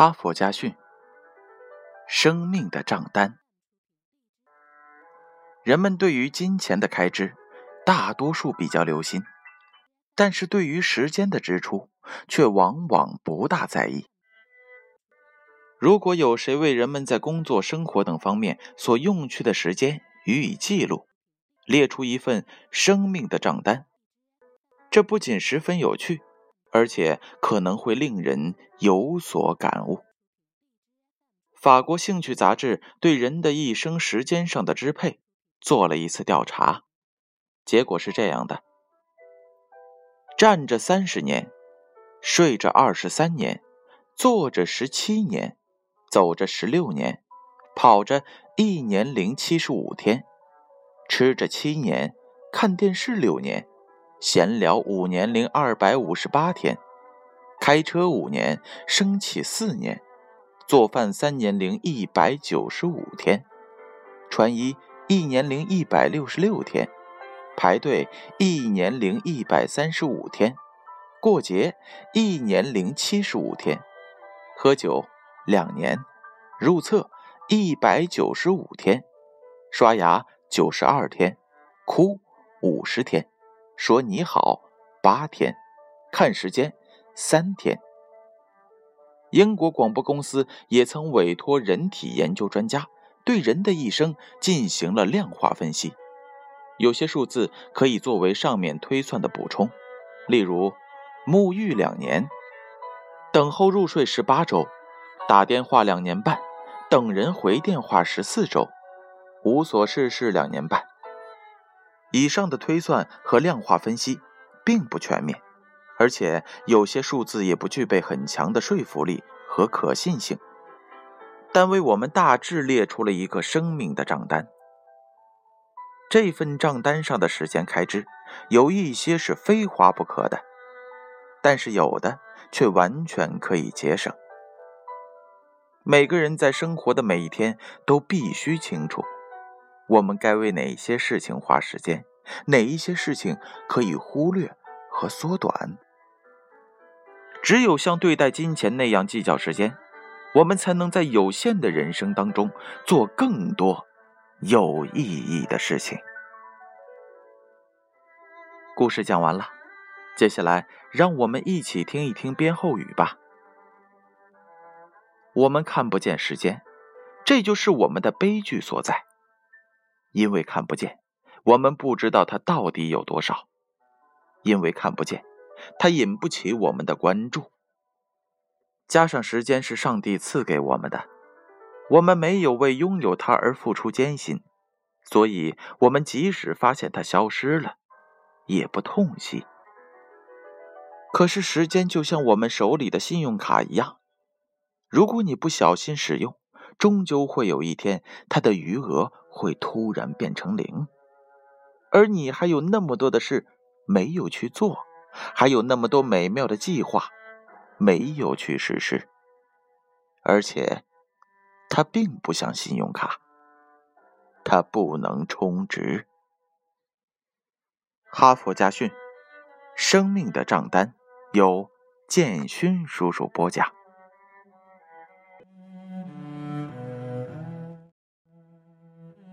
哈佛家训：生命的账单。人们对于金钱的开支，大多数比较留心，但是对于时间的支出，却往往不大在意。如果有谁为人们在工作、生活等方面所用去的时间予以记录，列出一份生命的账单，这不仅十分有趣。而且可能会令人有所感悟。法国兴趣杂志对人的一生时间上的支配做了一次调查，结果是这样的：站着三十年，睡着二十三年，坐着十七年，走着十六年，跑着一年零七十五天，吃着七年，看电视六年。闲聊五年零二百五十八天，开车五年，生气四年，做饭三年零一百九十五天，穿衣一年零一百六十六天，排队一年零一百三十五天，过节一年零七十五天，喝酒两年，入厕一百九十五天，刷牙九十二天，哭五十天。说你好，八天，看时间，三天。英国广播公司也曾委托人体研究专家对人的一生进行了量化分析，有些数字可以作为上面推算的补充，例如，沐浴两年，等候入睡十八周，打电话两年半，等人回电话十四周，无所事事两年半。以上的推算和量化分析并不全面，而且有些数字也不具备很强的说服力和可信性，但为我们大致列出了一个生命的账单。这份账单上的时间开支有一些是非花不可的，但是有的却完全可以节省。每个人在生活的每一天都必须清楚。我们该为哪些事情花时间？哪一些事情可以忽略和缩短？只有像对待金钱那样计较时间，我们才能在有限的人生当中做更多有意义的事情。故事讲完了，接下来让我们一起听一听编后语吧。我们看不见时间，这就是我们的悲剧所在。因为看不见，我们不知道它到底有多少；因为看不见，它引不起我们的关注。加上时间是上帝赐给我们的，我们没有为拥有它而付出艰辛，所以我们即使发现它消失了，也不痛惜。可是时间就像我们手里的信用卡一样，如果你不小心使用，终究会有一天，它的余额会突然变成零，而你还有那么多的事没有去做，还有那么多美妙的计划没有去实施，而且它并不像信用卡，它不能充值。哈佛家训：生命的账单由建勋叔叔播讲。